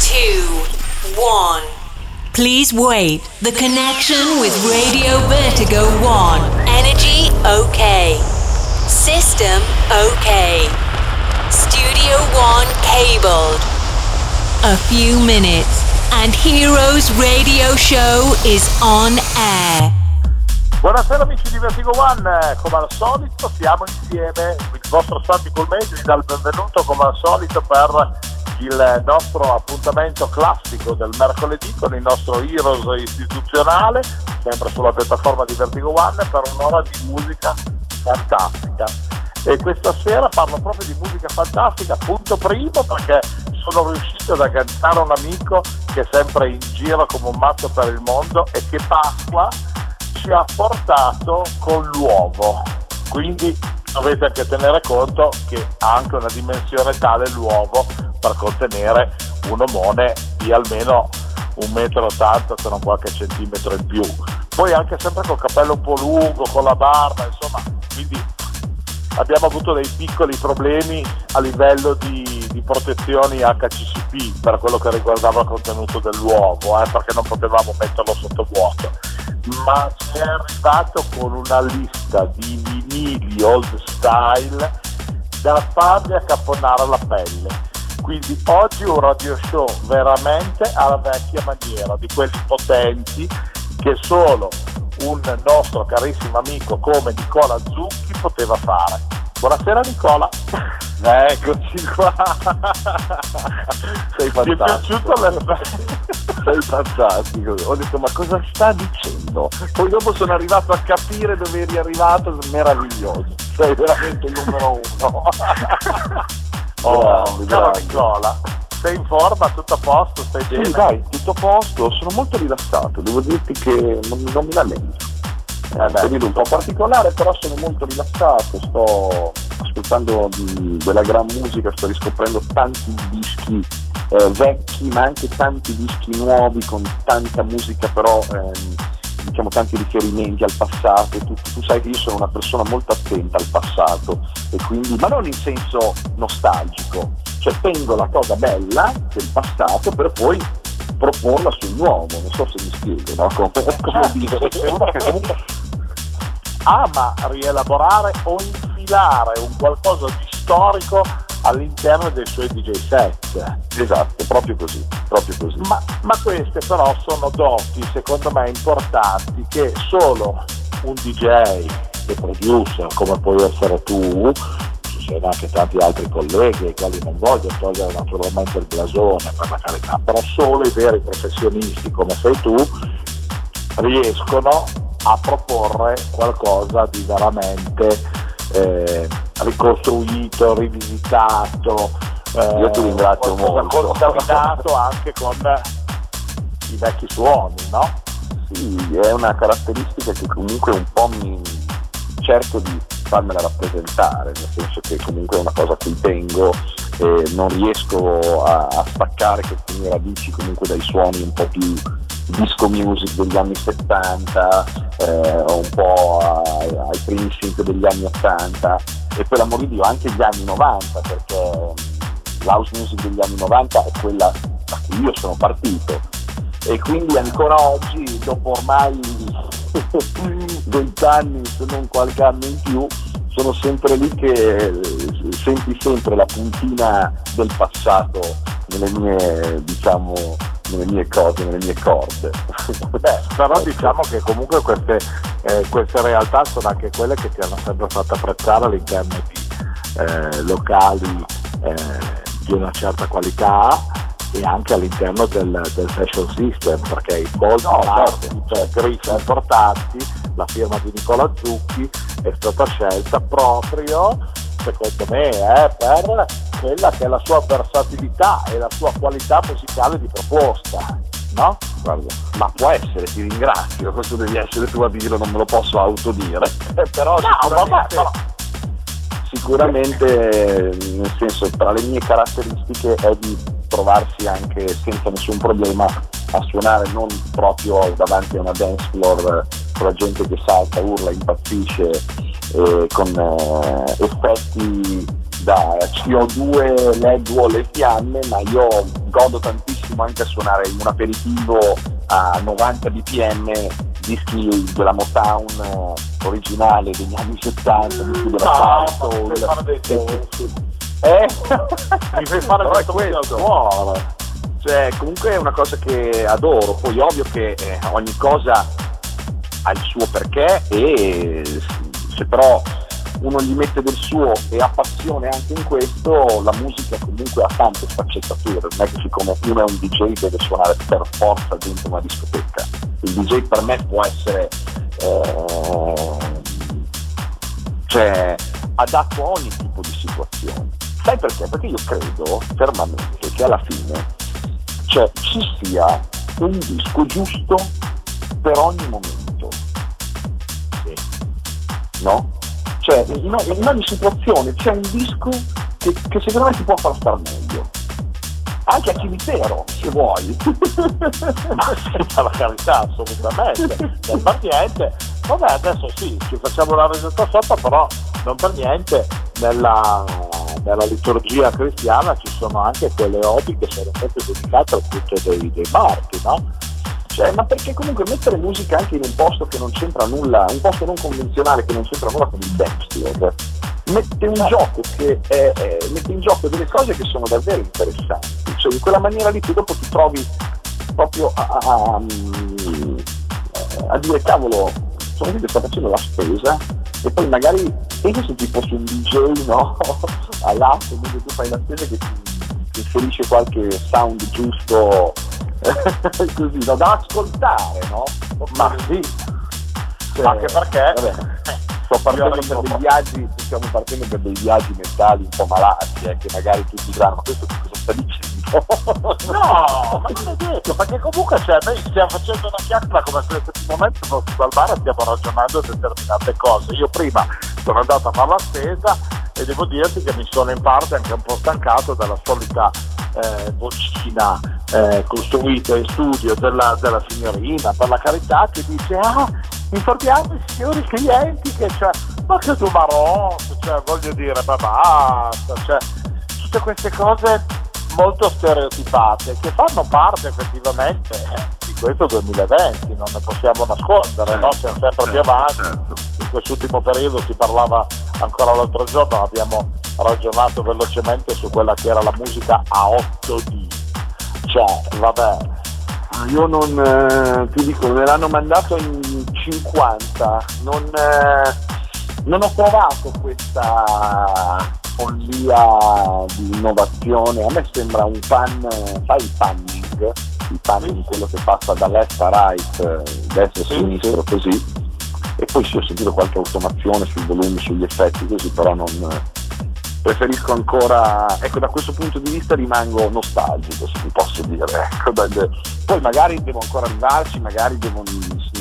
two, one. Please wait. The connection with Radio Vertigo 1. Energy okay. System okay. Studio 1 cabled. A few minutes and Heroes Radio Show is on air. Buonasera amici di Vertigo One, come al solito siamo insieme, il vostro Santi Mese vi dà il benvenuto come al solito per il nostro appuntamento classico del mercoledì con il nostro Heroes istituzionale, sempre sulla piattaforma di Vertigo One, per un'ora di musica fantastica. E questa sera parlo proprio di musica fantastica, punto primo perché sono riuscito ad agganciare un amico che è sempre in giro come un matto per il mondo e che Pasqua ci ha portato con l'uovo. Quindi dovete anche tenere conto che ha anche una dimensione tale l'uovo per contenere un omone di almeno un metro ottanta se non qualche centimetro in più. Poi anche sempre col capello un po' lungo, con la barba, insomma, quindi abbiamo avuto dei piccoli problemi a livello di, di protezioni HCCP per quello che riguardava il contenuto dell'uovo, eh, perché non potevamo metterlo sotto vuoto ma ci è arrivato con una lista di vinili old style da farli accapponare la pelle. Quindi oggi un radio show veramente alla vecchia maniera, di quelli potenti che solo un nostro carissimo amico come Nicola Zucchi poteva fare. Buonasera Nicola. Eccoci qua. Sei fantastico. Ti è piaciuto l'effetto? Sei fantastico. Ho detto ma cosa sta dicendo? Poi dopo sono arrivato a capire dove eri arrivato, meraviglioso. Sei veramente il numero uno. oh, ciao. Nicola. Sei in forma, tutto a posto, stai bene? Sì, dai, tutto a posto, sono molto rilassato, devo dirti che non, non mi lamento. È un periodo un po' particolare, però sono molto rilassato, sto ascoltando della gran musica, sto riscoprendo tanti dischi eh, vecchi, ma anche tanti dischi nuovi con tanta musica però ehm, diciamo tanti riferimenti al passato. Tu, tu, sai che io sono una persona molto attenta al passato e quindi, ma non in senso nostalgico, cioè tengo la cosa bella del passato per poi proporla sul nuovo, non so se mi spiego, no? come, come dire, ama rielaborare o infilare un qualcosa di storico all'interno dei suoi DJ set. Esatto, proprio così, proprio così. Ma, ma queste però sono doti, secondo me, importanti che solo un DJ e producer, come puoi essere tu, ci sono anche tanti altri colleghi ai quali non voglio togliere naturalmente il blasone per la carità, però solo i veri professionisti come sei tu riescono a proporre qualcosa di veramente eh, ricostruito, rivisitato. Eh, Io ti ringrazio molto. Contaminato anche con i vecchi suoni, no? Sì, è una caratteristica che comunque un po' mi cerco di farmela rappresentare, nel senso che comunque è una cosa a cui tengo e non riesco a, a staccare queste mie radici comunque dai suoni un po' più disco music degli anni 70 eh, un po' ai, ai synth degli anni 80 e per l'amor di Dio anche gli anni 90 perché l'house music degli anni 90 è quella da cui io sono partito. E quindi ancora oggi dopo ormai 20 anni se non qualche anno in più sono sempre lì che senti sempre la puntina del passato nelle mie diciamo nelle mie cose, nelle mie corde. Beh, però diciamo che comunque queste, eh, queste, realtà sono anche quelle che ti hanno sempre fatto apprezzare all'interno di eh, locali eh, di una certa qualità e anche all'interno del, del fashion system perché in molti no, parti, cioè griffi importanti la firma di Nicola Zucchi è stata scelta proprio secondo me eh, per quella che è la sua versatilità e la sua qualità musicale di proposta, no? Guarda, ma può essere, ti ringrazio, questo devi essere tu a dirlo, non me lo posso autodire. Eh, però no, sicuramente, vabbè, sicuramente nel senso tra le mie caratteristiche è di trovarsi anche senza nessun problema a suonare non proprio davanti a una dance floor con la gente che salta, urla, impazzisce eh, con eh, effetti da CO2 leggo le fiamme, ma io godo tantissimo anche a suonare un aperitivo a 90 bpm dischi della Motown eh, originale degli anni 70, dischi della no, Soul. Eh? Mi fai fare questo questo, buono. Cioè, comunque è una cosa che adoro, poi ovvio che eh, ogni cosa ha il suo perché e se però uno gli mette del suo e ha passione anche in questo, la musica comunque ha tante sfaccettature, non è che siccome uno è un DJ deve suonare per forza dentro una discoteca. Il DJ per me può essere eh, cioè, adatto a ogni tipo di situazione. Sai perché? Perché io credo fermamente che alla fine cioè, ci sia un disco giusto per ogni momento. Sì. No? Cioè, in, in ogni situazione c'è un disco che, che secondo me ti può far star meglio. Anche a cimitero, se vuoi. Ma senza la carità, assolutamente. Non per niente. Vabbè, adesso sì, ci facciamo la risata sopra, però non per niente nella, nella liturgia cristiana ci sono anche quelle odi che sono state dedicate al culto dei, dei marchi, no? Cioè, ma perché comunque mettere musica anche in un posto che non c'entra nulla, un posto non convenzionale che non c'entra nulla con il dance mette, un gioco che è, è, mette in gioco delle cose che sono davvero interessanti. Cioè, in quella maniera lì tu dopo ti trovi proprio a, a, a, a dire cavolo, sono qui che sto facendo la spesa e poi magari pensa se ti fosse un DJ no? all'atto mentre tu fai la spesa che ti inserisce qualche sound giusto così, no, da ascoltare, no? Ma sì, cioè, anche perché? Vabbè, sto partendo per dei viaggi, stiamo partendo per dei viaggi mentali un po' malati, eh, che magari tutti diranno, ma questo cosa sta dicendo? No, ma non è detto, perché comunque cioè, noi stiamo facendo una chiacchiera come se effettivamente fossimo al bar e stiamo ragionando determinate cose. Io prima sono andato a fare la spesa e devo dirti che mi sono in parte anche un po' stancato dalla solita eh, vocina eh, costruita in studio della, della, signorina, per la carità, che dice ah, informiamo i signori clienti che c'è, ma che tu marotto, cioè voglio dire, ma basta, cioè, tutte queste cose molto stereotipate che fanno parte effettivamente eh, di questo 2020, non ne possiamo nascondere, no? siamo sempre più avanti, certo. in quest'ultimo periodo si parlava ancora l'altro giorno, abbiamo ragionato velocemente su quella che era la musica a 8D cioè, vabbè. Io non eh, ti dico, me l'hanno mandato in 50, non, eh, non ho provato questa follia di innovazione, a me sembra un pan, sai il panning, il panning quello che passa da left a right, destra a sinistra, così, e poi sì ho sentito qualche automazione sui volumi, sugli effetti, così però non preferisco ancora, ecco da questo punto di vista rimango nostalgico se ti posso dire, ecco, poi magari devo ancora arrivarci, magari devo,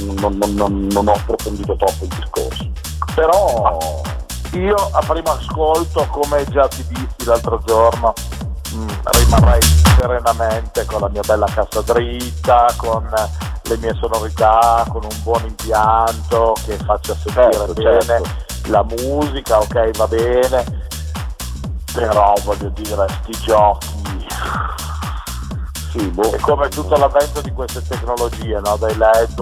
non, non, non, non, ho approfondito troppo il discorso, però io a primo ascolto come già ti dissi l'altro giorno mm, rimarrei serenamente con la mia bella cassa dritta, con le mie sonorità, con un buon impianto che faccia sentire certo, bene certo. la musica, ok va bene però voglio dire, sti giochi sì, boh. è come tutto l'avvento di queste tecnologie, no? dai LED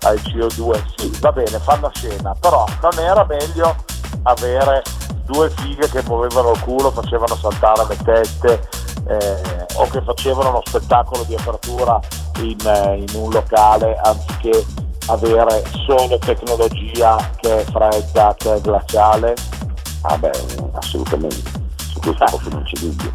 al CO2, sì, va bene, fanno scena, però non era meglio avere due fighe che muovevano il culo, facevano saltare le tette eh, o che facevano uno spettacolo di apertura in, eh, in un locale anziché avere solo tecnologia che è fredda, che è glaciale? Ah beh, assolutamente questo proprio non c'è dubbio.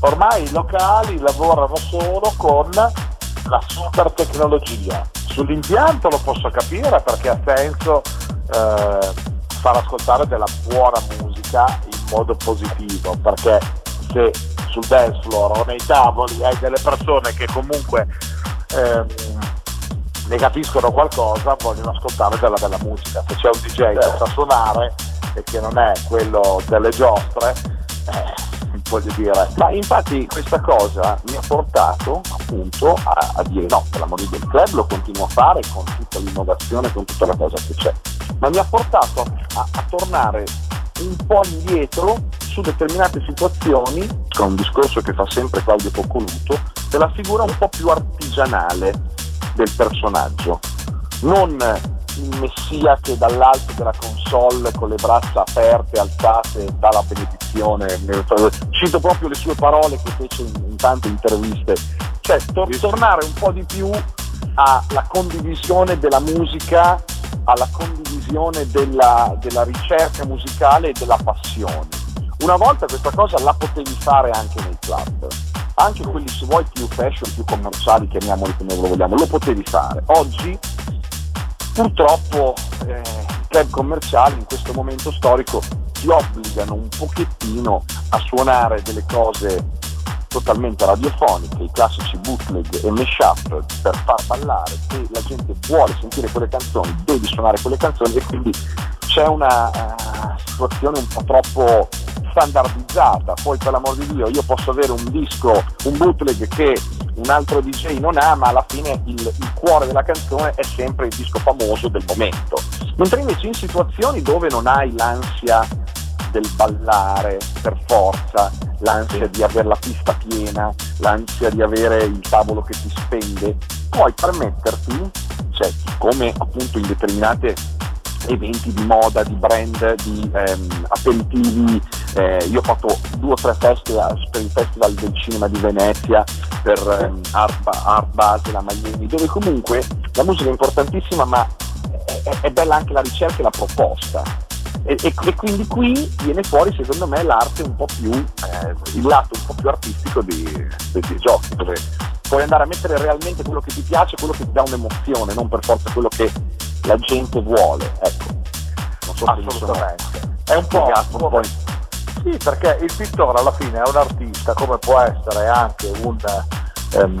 Ormai i locali lavorano solo con la super tecnologia. Sull'impianto lo posso capire perché ha senso eh, far ascoltare della buona musica in modo positivo, perché se sul dance floor o nei tavoli hai delle persone che comunque ehm, ne capiscono qualcosa, vogliono ascoltare della bella musica. Se c'è un DJ che sa suonare e che non è quello delle giostre, eh, voglio dire. Ma infatti questa cosa mi ha portato appunto a, a dire no, per l'amore del club lo continuo a fare con tutta l'innovazione, con tutta la cosa che c'è, ma mi ha portato a, a tornare un po' indietro su determinate situazioni, con un discorso che fa sempre Claudio Poccoluto, della figura un po' più artigianale del personaggio. Non il messia che dall'alto della console con le braccia aperte, alzate, dà la benedizione. Cito proprio le sue parole che fece in, in tante interviste. Cioè, tor- tornare un po' di più alla condivisione della musica, alla condivisione della, della ricerca musicale e della passione. Una volta questa cosa la potevi fare anche nei club, anche quelli se vuoi più fashion, più commerciali, chiamiamoli come lo vogliamo, lo potevi fare. Oggi purtroppo eh, i club commerciali in questo momento storico ti obbligano un pochettino a suonare delle cose totalmente radiofoniche, i classici bootleg e mashup per far ballare, se la gente vuole sentire quelle canzoni devi suonare quelle canzoni e quindi c'è una uh, situazione un po' troppo standardizzata, poi per l'amor di Dio io posso avere un disco, un bootleg che un altro DJ non ha, ma alla fine il, il, cuore della canzone è sempre il disco famoso del momento. Mentre invece in situazioni dove non hai l'ansia del ballare per forza, l'ansia di avere la pista piena, l'ansia di avere il tavolo che ti spende, puoi permetterti, cioè come appunto in determinate eventi di moda, di brand, di ehm, aperitivi. Eh, io ho fatto due o tre festival per il Festival del Cinema di Venezia, per ehm, Art, Art Basel a Miami, dove comunque la musica è importantissima ma è, è bella anche la ricerca e la proposta. E, e, e, quindi qui viene fuori secondo me l'arte un po' più, eh, il lato un po' più artistico dei, dei, giochi, dove puoi andare a mettere realmente quello che ti piace, quello che ti dà un'emozione, non per forza quello che la gente vuole. Ecco. Non so Assolutamente. È un po', un po'. Sì, perché il pittore alla fine è un artista, come può essere anche un, um,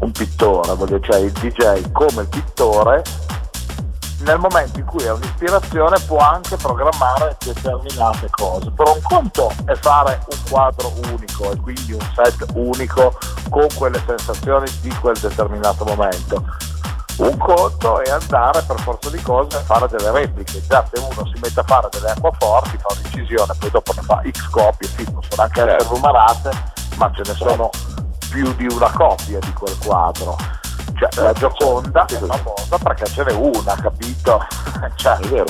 un pittore, cioè il DJ come il pittore, nel momento in cui è un'ispirazione può anche programmare determinate cose. Però un conto è fare un quadro unico e quindi un set unico con quelle sensazioni di quel determinato momento un conto è andare per forza di cose a fare delle repliche. Già se uno si mette a fare delle acquaforti, fa un'incisione, poi dopo ne fa X copie, sì, possono anche essere numerate, ma ce ne sono più di una copia di quel quadro. Cioè, la Gioconda è famosa perché ce n'è una, capito? cioè, è vero.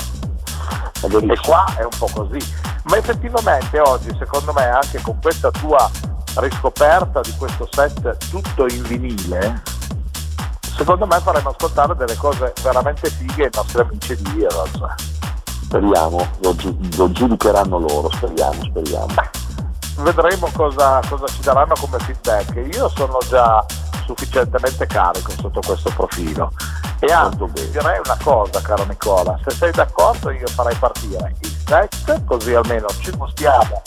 E qua è un po' così. Ma effettivamente oggi, secondo me, anche con questa tua riscoperta di questo set tutto in vinile, secondo me faremo ascoltare delle cose veramente fighe ai nostri amici di Heroes. Speriamo, lo, lo, giudicheranno loro, speriamo, speriamo. Vedremo cosa, cosa ci daranno come feedback. Io sono già sufficientemente carico sotto questo profilo. E anzi, direi una cosa, caro Nicola, se sei d'accordo io farei partire il set, così almeno ci gustiamo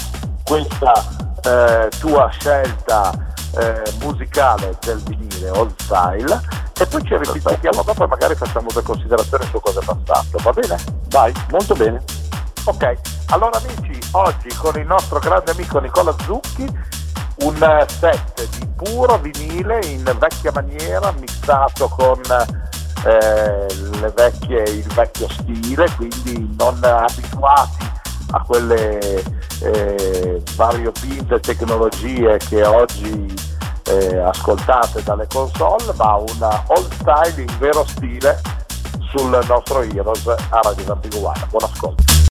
questa eh, tua scelta eh, musicale del vinile old style e poi ci ripensiamo dopo e magari facciamo due considerazioni su cosa è passato, va bene? Dai, molto bene. Ok, allora amici, oggi con il nostro grande amico Nicola Zucchi un set di puro vinile in vecchia maniera mixato con eh, vecchie, il vecchio stile, quindi non abituati a quelle eh, variopinte tecnologie che oggi eh, ascoltate dalle console, ma una old style in vero stile sul nostro Heroes a Radio One. Buon ascolto.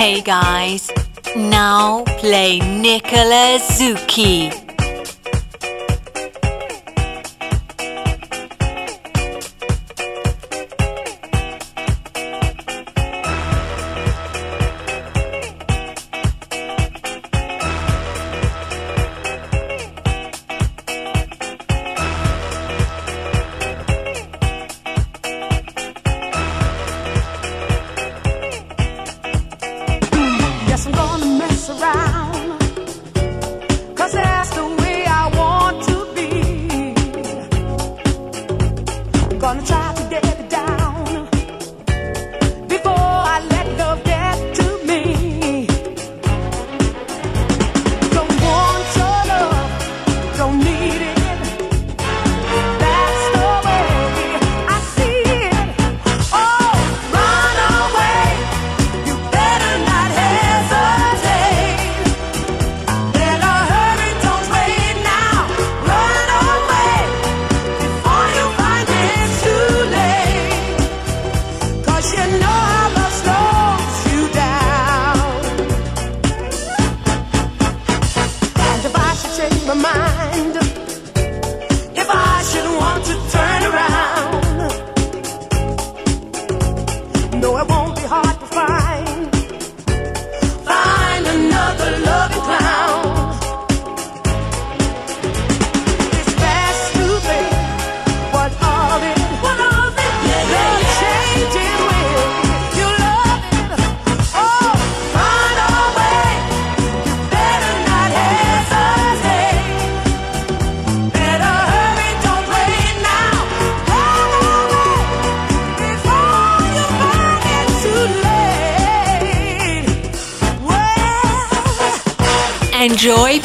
Hey guys, now play Nicola Zucchi.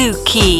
Suzuki.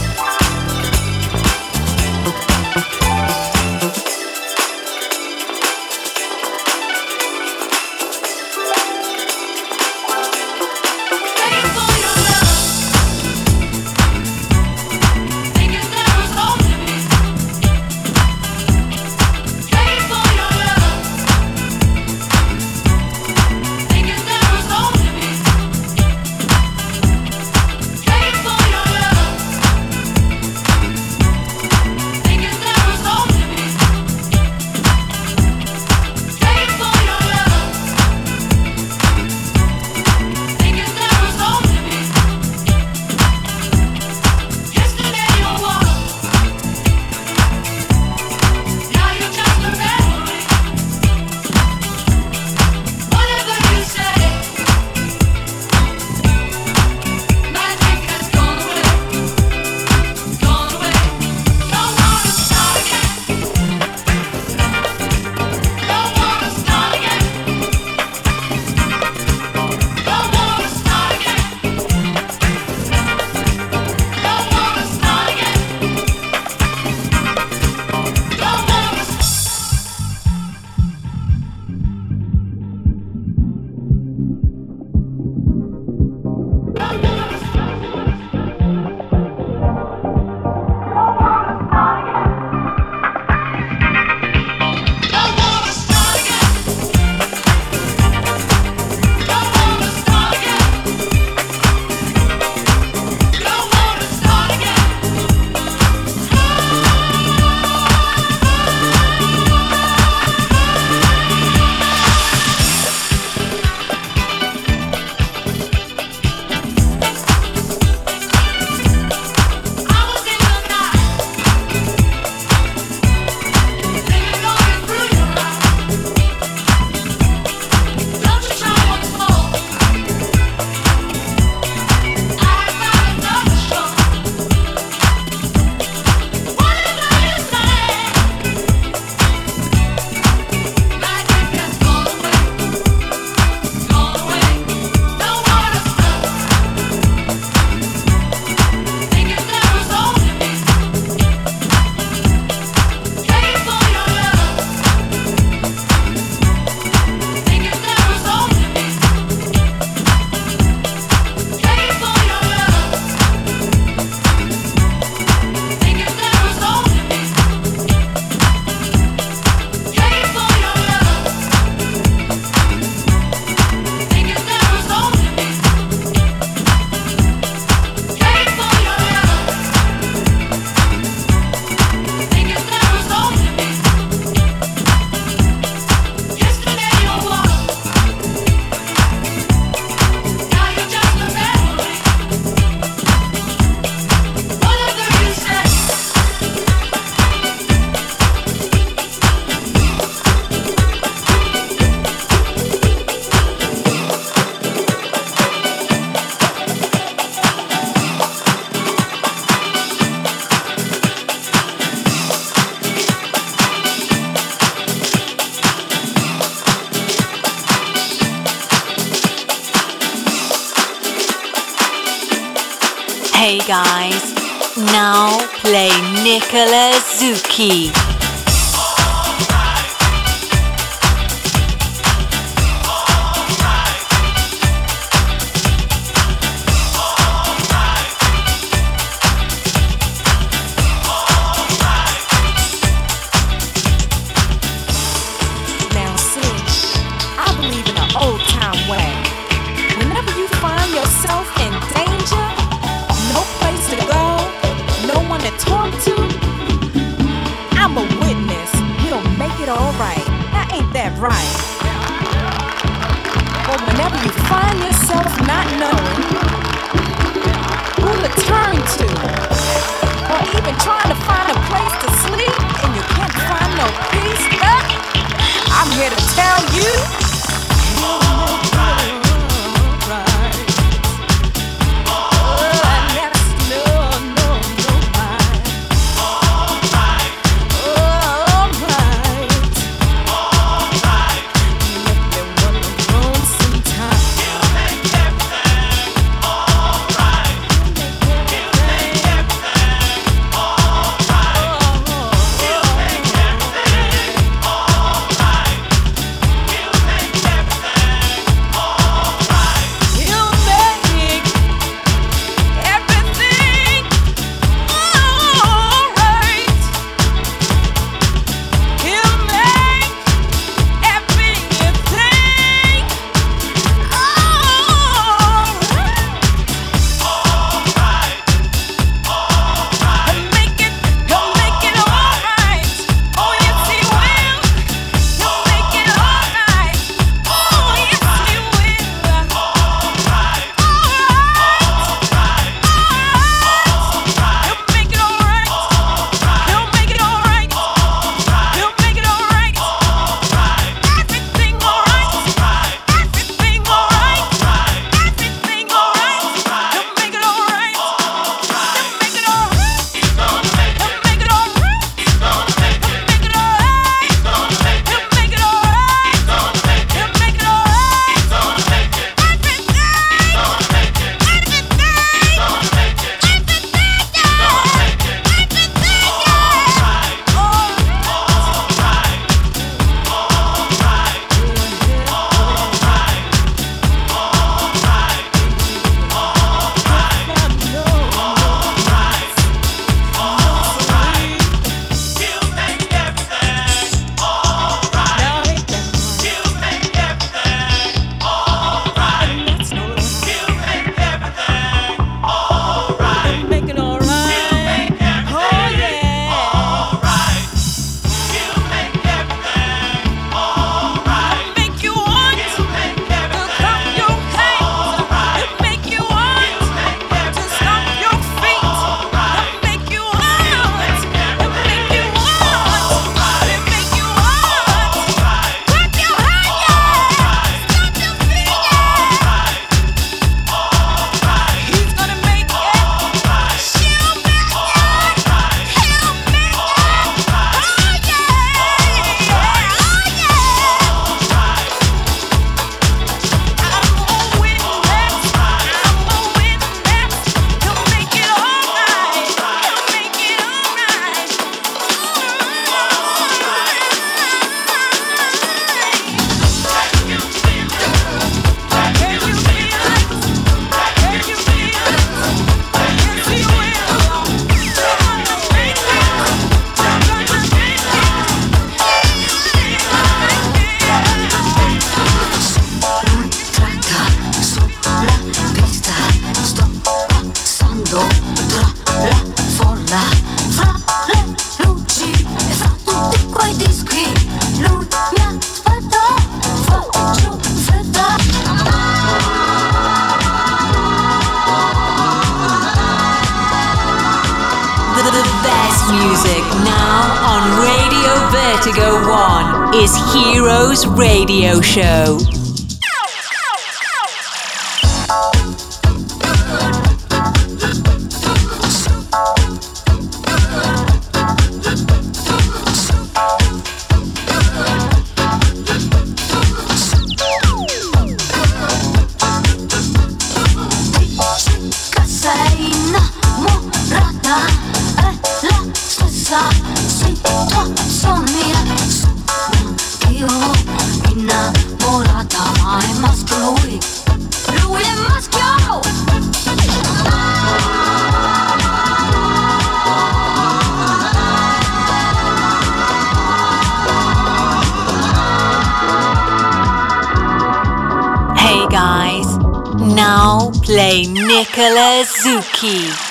Zucchi.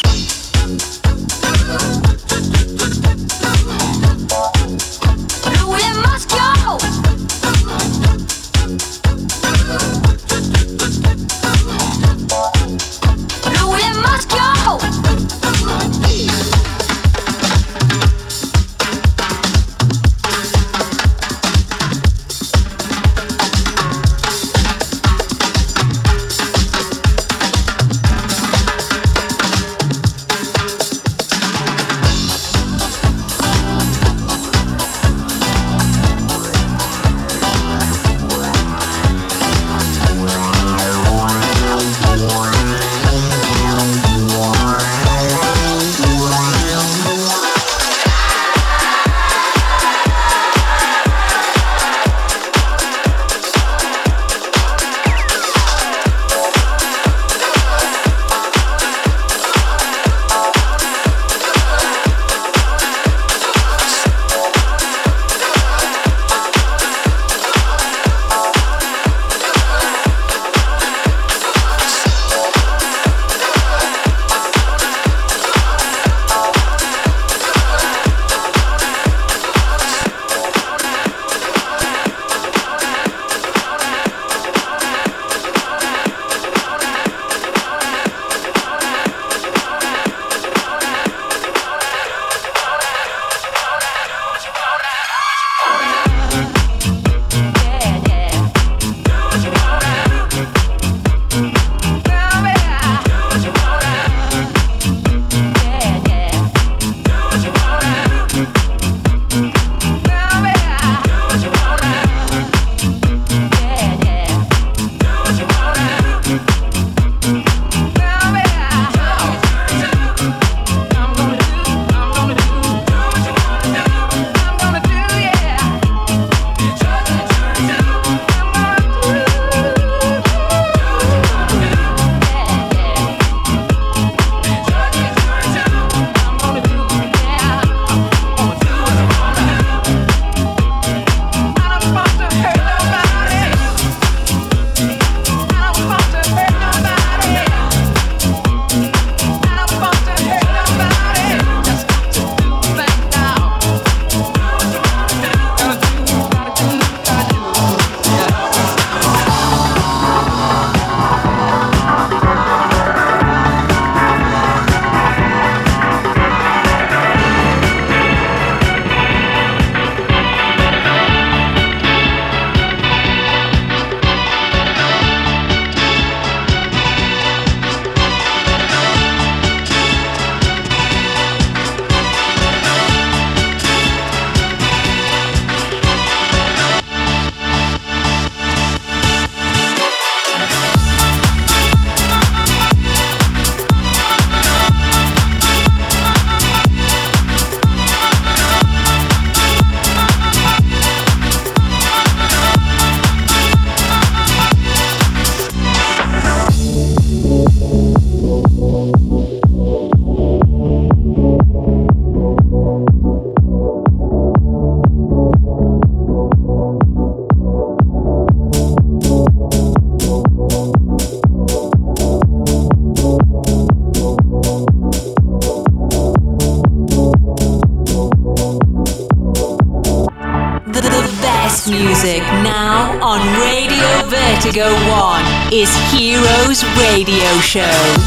Show.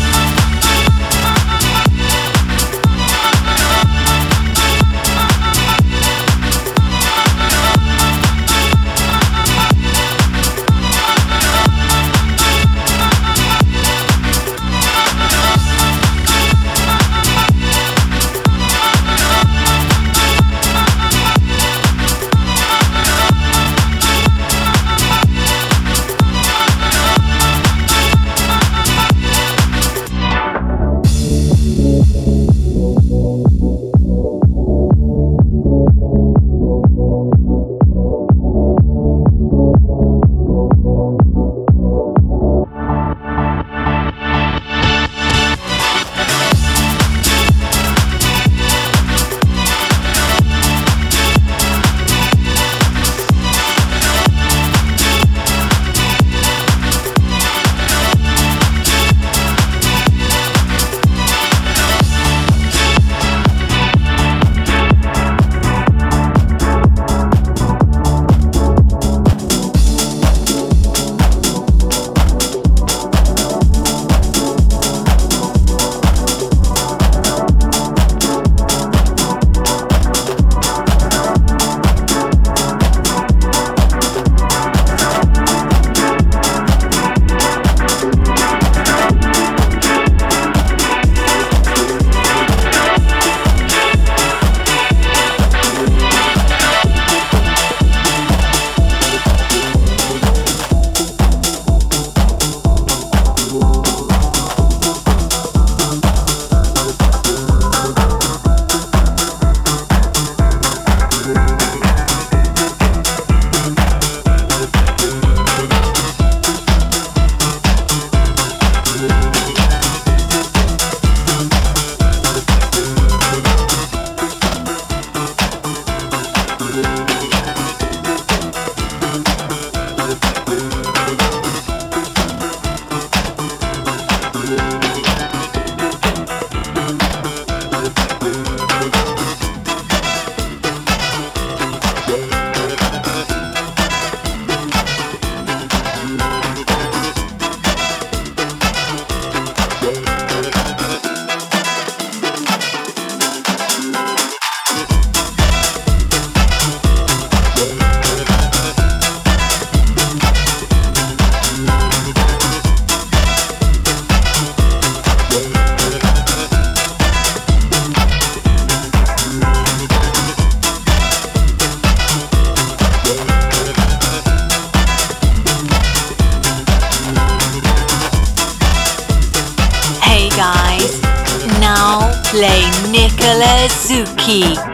Suzuki.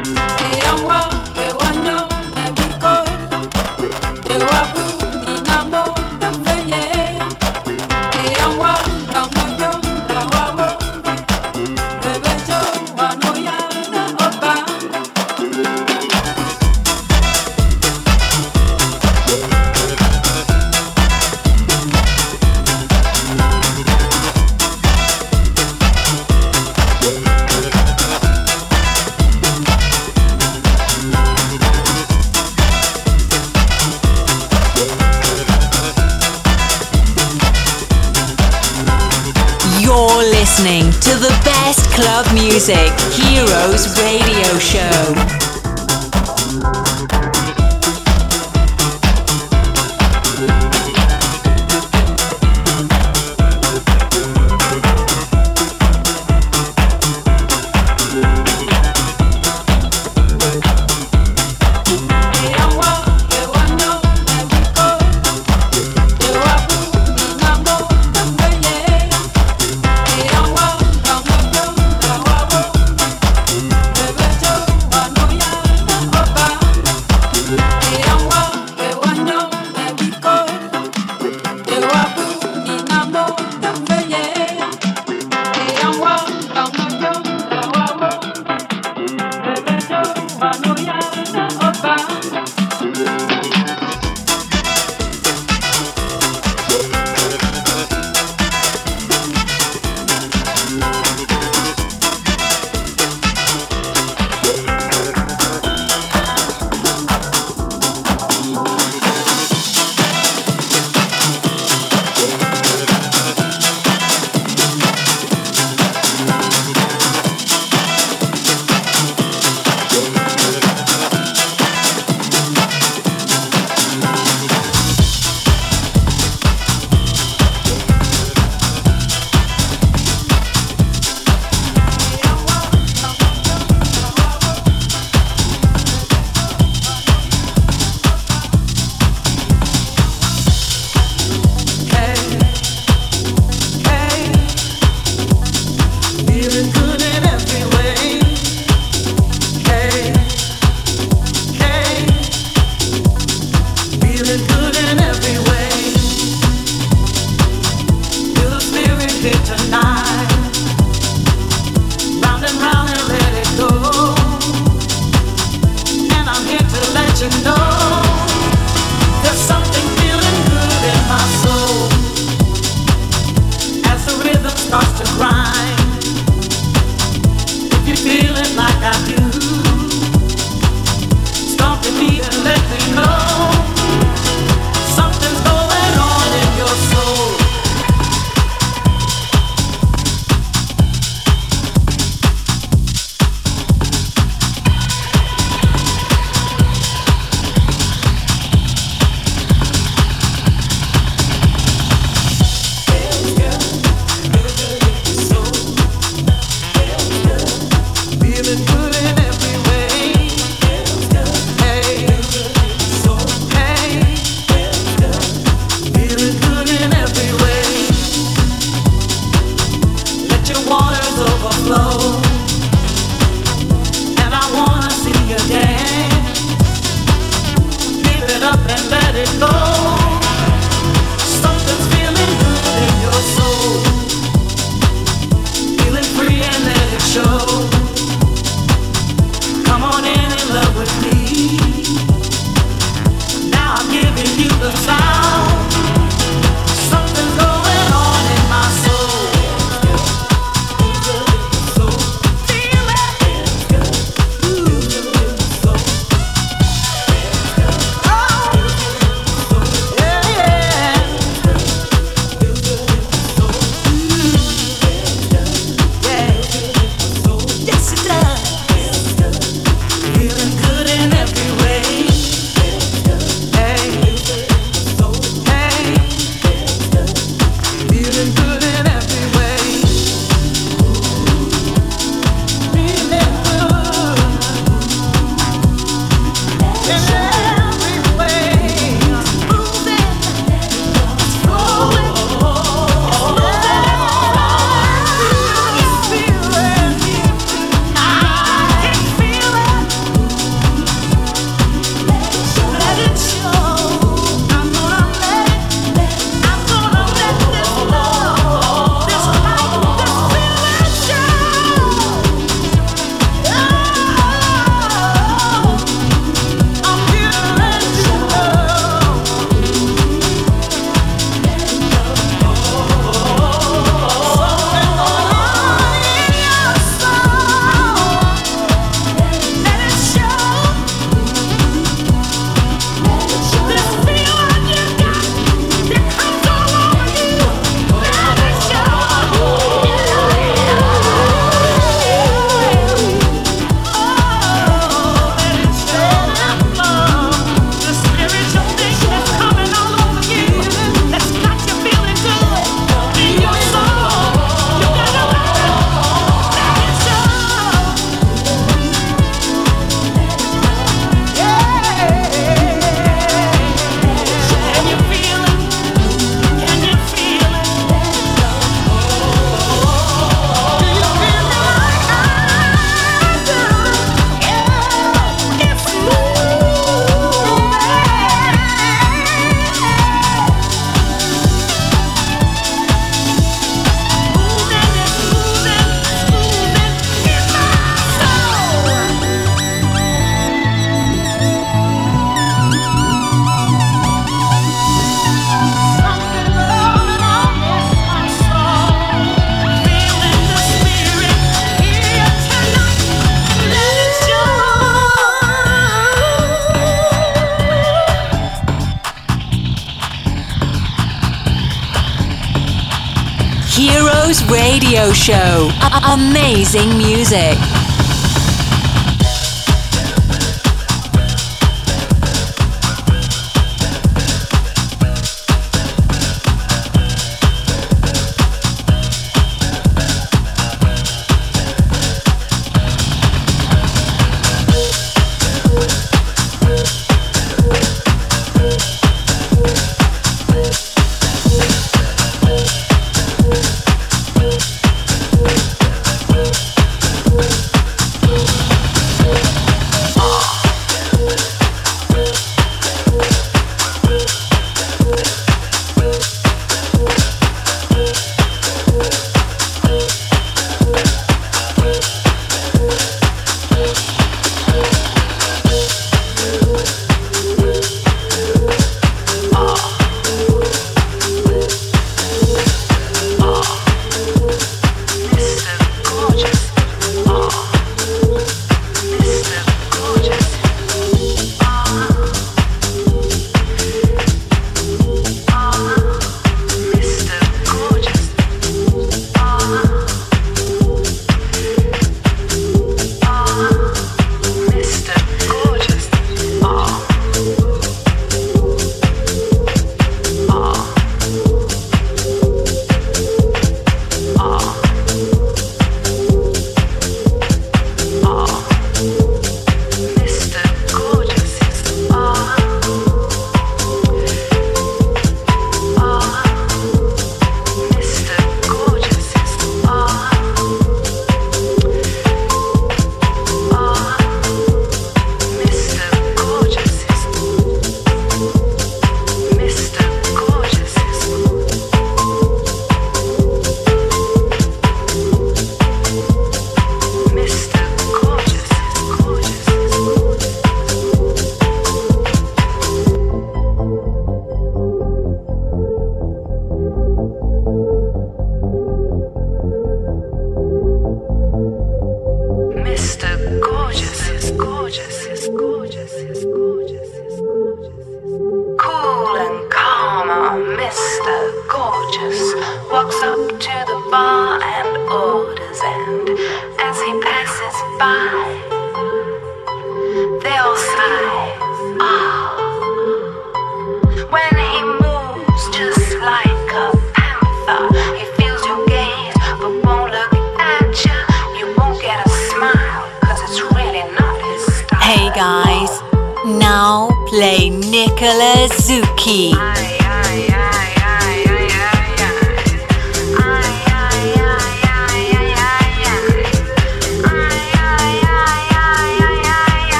Amazing music.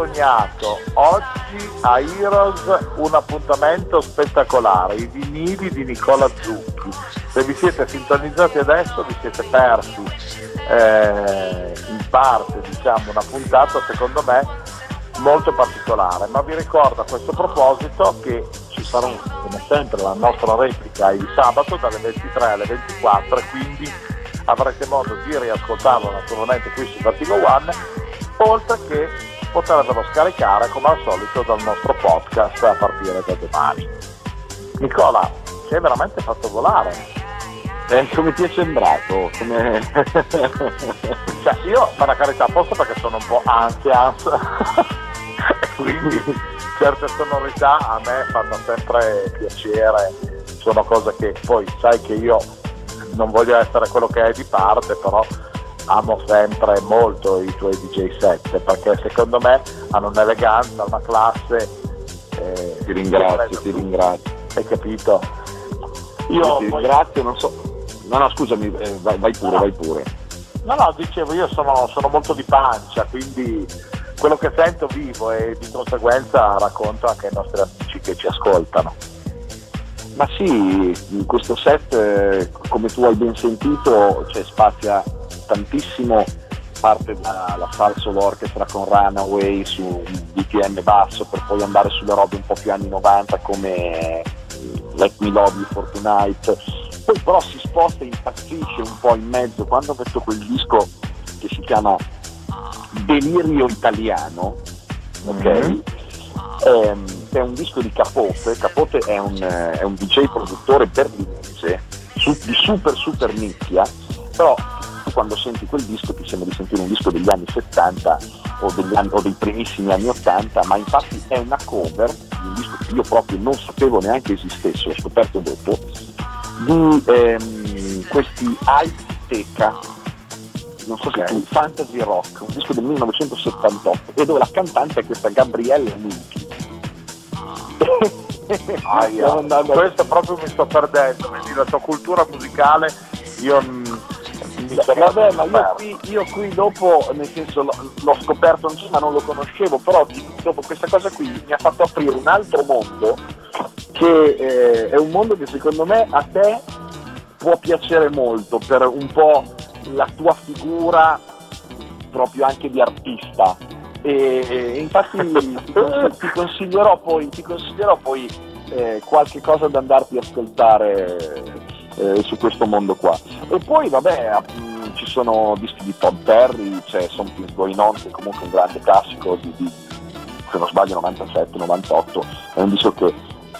Sognato oggi a Heroes un appuntamento spettacolare, i vinili di Nicola Zucchi. Se vi siete sintonizzati adesso vi siete persi eh, in parte diciamo, una puntata secondo me molto particolare, ma vi ricordo a questo proposito che ci sarà come sempre la nostra replica il sabato dalle 23 alle 24 e quindi avrete modo di riascoltarlo naturalmente qui su Vertigo One, oltre che potervelo scaricare come al solito dal nostro podcast a partire da domani. Nicola, ci hai veramente fatto volare. Eh, come ti è sembrato? Come... Cioè, io per la carità posso perché sono un po' ansias e quindi certe sonorità a me fanno sempre piacere, sono cose che poi sai che io non voglio essere quello che è di parte, però amo sempre molto i tuoi DJ set perché secondo me hanno un'eleganza, una classe. eh, ti ringrazio, ti ringrazio. Hai capito? Io ti poi- ringrazio, non so. No, no, scusami, eh, vai, vai pure, vai pure. No, no, dicevo, io sono, sono molto di pancia, quindi quello che sento vivo e di conseguenza racconto anche ai nostri amici che ci ascoltano. Ma sì, in questo set, eh, come tu hai ben sentito, cioè, spazia tantissimo, parte dalla Salso l'orchestra con Runaway su un BPM basso per poi andare sulle robe un po' più anni 90 come eh, Let Me Love You for Tonight. Poi però si sposta e impazzisce un po' in mezzo quando metto quel disco che si chiama Delirio Italiano, ok? Mhm. Ehm, è un disco di Capote, Capote è un, eh, è un DJ produttore berlinese su- di super super nicchia, però tu quando senti quel disco ti sembra di sentire un disco degli anni 70 o, degli anni- o dei primissimi anni 80, ma infatti è una cover di un disco che io proprio non sapevo neanche esistesse, l'ho scoperto dopo, di ehm, questi Azteca, non so se Ok. tu, Fantasy Rock, un disco del 1978, e dove la cantante è questa Gabriella Minchi. Aia, questo proprio mi sto perdendo, quindi la tua cultura musicale io sto Vabbè, ma io qui, io qui dopo, nel senso l'ho, scoperto anch'io ma non lo conoscevo, però dopo questa cosa qui mi ha fatto aprire un altro mondo che eh, è un mondo che secondo me a te può piacere molto per un po' la tua figura proprio anche di artista. E, e infatti ti, consi- ti consiglierò poi, ti consiglierò poi eh, qualche cosa da andarti a ascoltare eh, su questo mondo qua. E poi vabbè, mh, ci sono dischi di Todd Terry, c'è Something's Going On, che è comunque un grande classico di, di se non sbaglio 97-98, è un disco che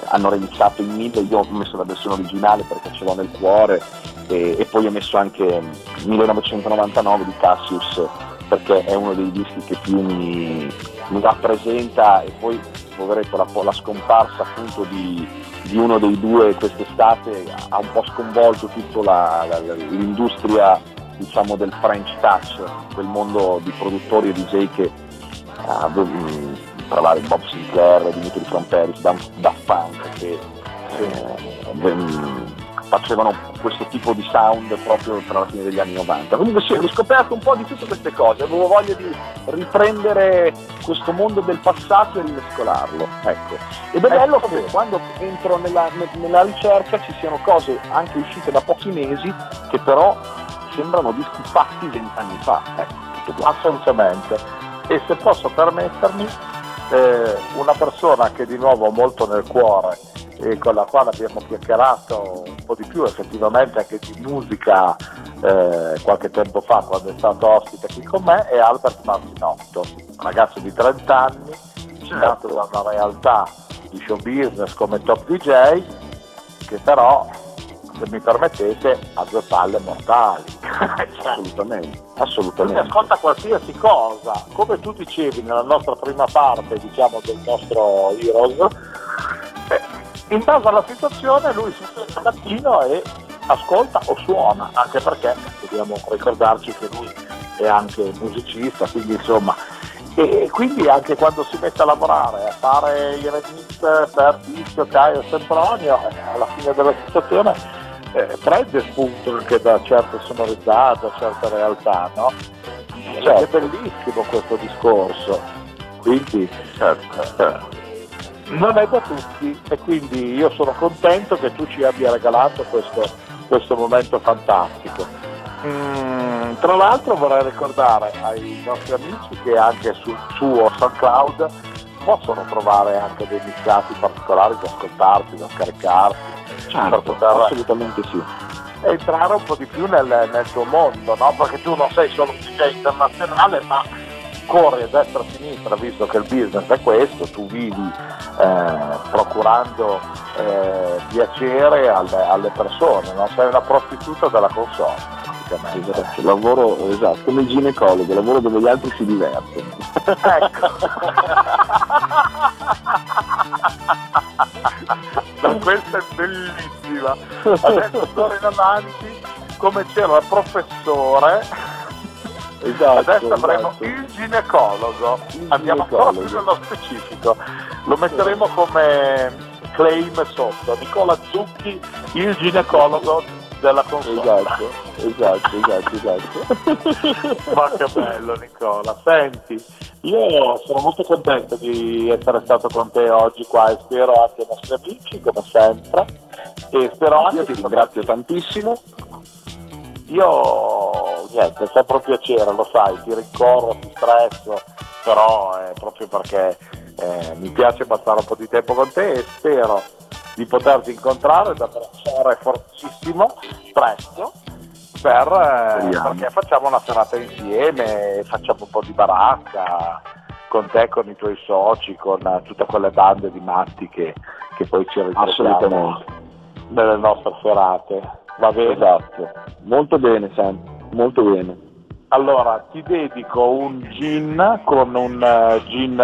hanno remixato in mille, io ho messo la versione originale perché ce l'ho nel cuore e, e poi ho messo anche 1999 di Cassius perché è uno dei dischi che più mi, mi rappresenta e poi poveretto la, la scomparsa appunto di, di uno dei due quest'estate ha un po' sconvolto tutta la- la- l'industria diciamo del French touch, quel mondo di produttori e DJ che ah, mm, tra l'altro Bob Sinclair, Dimitri Framperis, Daft Daft Punk che eh, mm, facevano questo tipo di sound proprio tra la fine degli anni 90. Comunque sì, ho riscoperto un po' di tutte queste cose, avevo voglia di riprendere questo mondo del passato e rimescolarlo. Ecco. Ed è bello che quando entro nella, ne- nella ricerca ci siano cose anche uscite da pochi mesi che però sembrano dischi fatti vent'anni fa. Ecco. Assolutamente. E se posso permettermi, eh, una persona che di nuovo ho molto nel cuore e con la quale abbiamo chiacchierato un po' di più effettivamente anche di musica eh, qualche tempo fa quando è stato ospite qui con me è Albert Martinotto, ragazzo di 30 anni, nato da una realtà di show business come top DJ che però se mi permettete ha due palle mortali. Assolutamente, Quindi assolutamente. ascolta qualsiasi cosa, come tu dicevi nella nostra prima parte, diciamo, del nostro Heroes, eh, in base alla situazione lui si sveglia al mattino e ascolta o suona, anche perché dobbiamo ricordarci che lui è anche musicista, quindi insomma, e quindi anche quando si mette a lavorare, a fare i remix per Tizio, Caio e Sempronio, eh, alla fine della situazione eh, prende spunto anche da certe sonorità, da certe realtà, no? Cioè, è bellissimo questo discorso, quindi eh, non è da tutti e quindi io sono contento che tu ci abbia regalato questo, questo momento fantastico. Mm, tra l'altro vorrei ricordare ai nostri amici che anche sul suo SoundCloud possono trovare anche dei mixati particolari da ascoltarsi, da scaricarsi, per Certo, assolutamente sì. entrare un po' di più nel, nel tuo mondo, no? Perché tu non sei solo un DJ internazionale, ma corri a destra e a sinistra, visto che il business è questo, tu vivi eh, procurando eh, piacere alle, alle persone, no? sei una prostituta della console. Esatto, lavoro, esatto, come ginecologo, lavoro dove gli altri si divertono. Ma questa è bellissima. Adesso torno in avanti come c'era il professore. Esatto, Adesso avremo esatto. il ginecologo. Il Andiamo ancora più ginecologo. nello specifico. Lo metteremo come claim sotto. Nicola Zucchi, il ginecologo della console. Esatto, esatto, esatto, esatto. Ma che bello Nicola, senti, io sono molto contento di essere stato con te oggi qua e spero anche i nostri amici come sempre e spero anche Io ti ringrazio tantissimo. Io niente, è sempre un piacere, lo sai, ti ricorro, ti stresso, però è proprio perché eh, mi piace passare un po' di tempo con te e spero di poterti incontrare, da abbracciare fortissimo, presto, per, eh, perché facciamo una serata insieme, facciamo un po' di baracca con te, con i tuoi soci, con eh, tutte quelle bande di matti che, che poi ci ritroviamo nelle nostre serate. Va bene? Esatto. Molto bene, Sam, molto bene. Allora, ti dedico un gin con un eh, gin,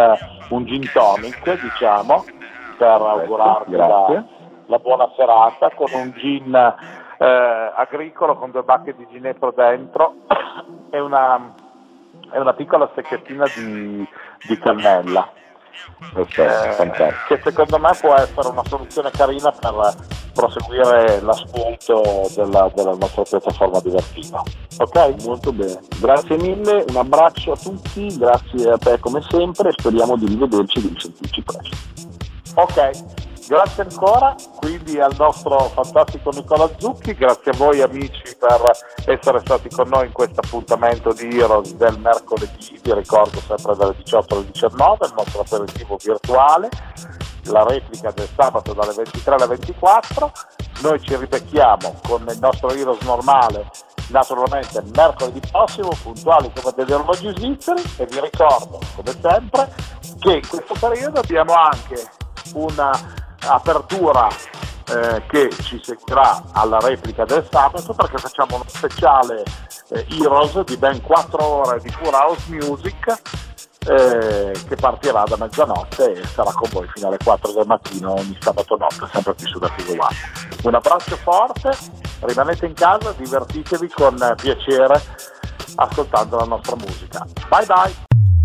un gin tonic, diciamo, per augurarti la, la buona serata, con un gin eh, agricolo con due bacche di ginepro dentro e una, e una piccola secchettina di, di cannella. Perfetto, Eh, fantastico. che secondo me può essere una soluzione carina per proseguire l'ascolto della, della nostra piattaforma divertiva. Ok? Molto bene. Grazie mille, un abbraccio a tutti, grazie a te come sempre e speriamo di rivederci e di risentirci presto. Ok, grazie ancora quindi al nostro fantastico Nicola Zucchi, grazie a voi amici per essere stati con noi in questo appuntamento di Heroes del mercoledì, vi ricordo sempre dalle 18 alle 19, il nostro aperitivo virtuale, la replica del sabato dalle 23 alle 24, noi ci ribecchiamo con il nostro Heroes normale naturalmente mercoledì prossimo, puntuali come degli orologi svizzeri e vi ricordo come sempre che in questo periodo abbiamo anche una apertura eh, che ci seguirà alla replica del sabato perché facciamo uno speciale eh, Heroes di ben 4 ore di pura house music eh, che partirà da mezzanotte e sarà con voi fino alle 4 del mattino ogni sabato notte sempre qui su da Figo One. Un abbraccio forte, rimanete in casa, divertitevi con piacere ascoltando la nostra musica. Bye bye!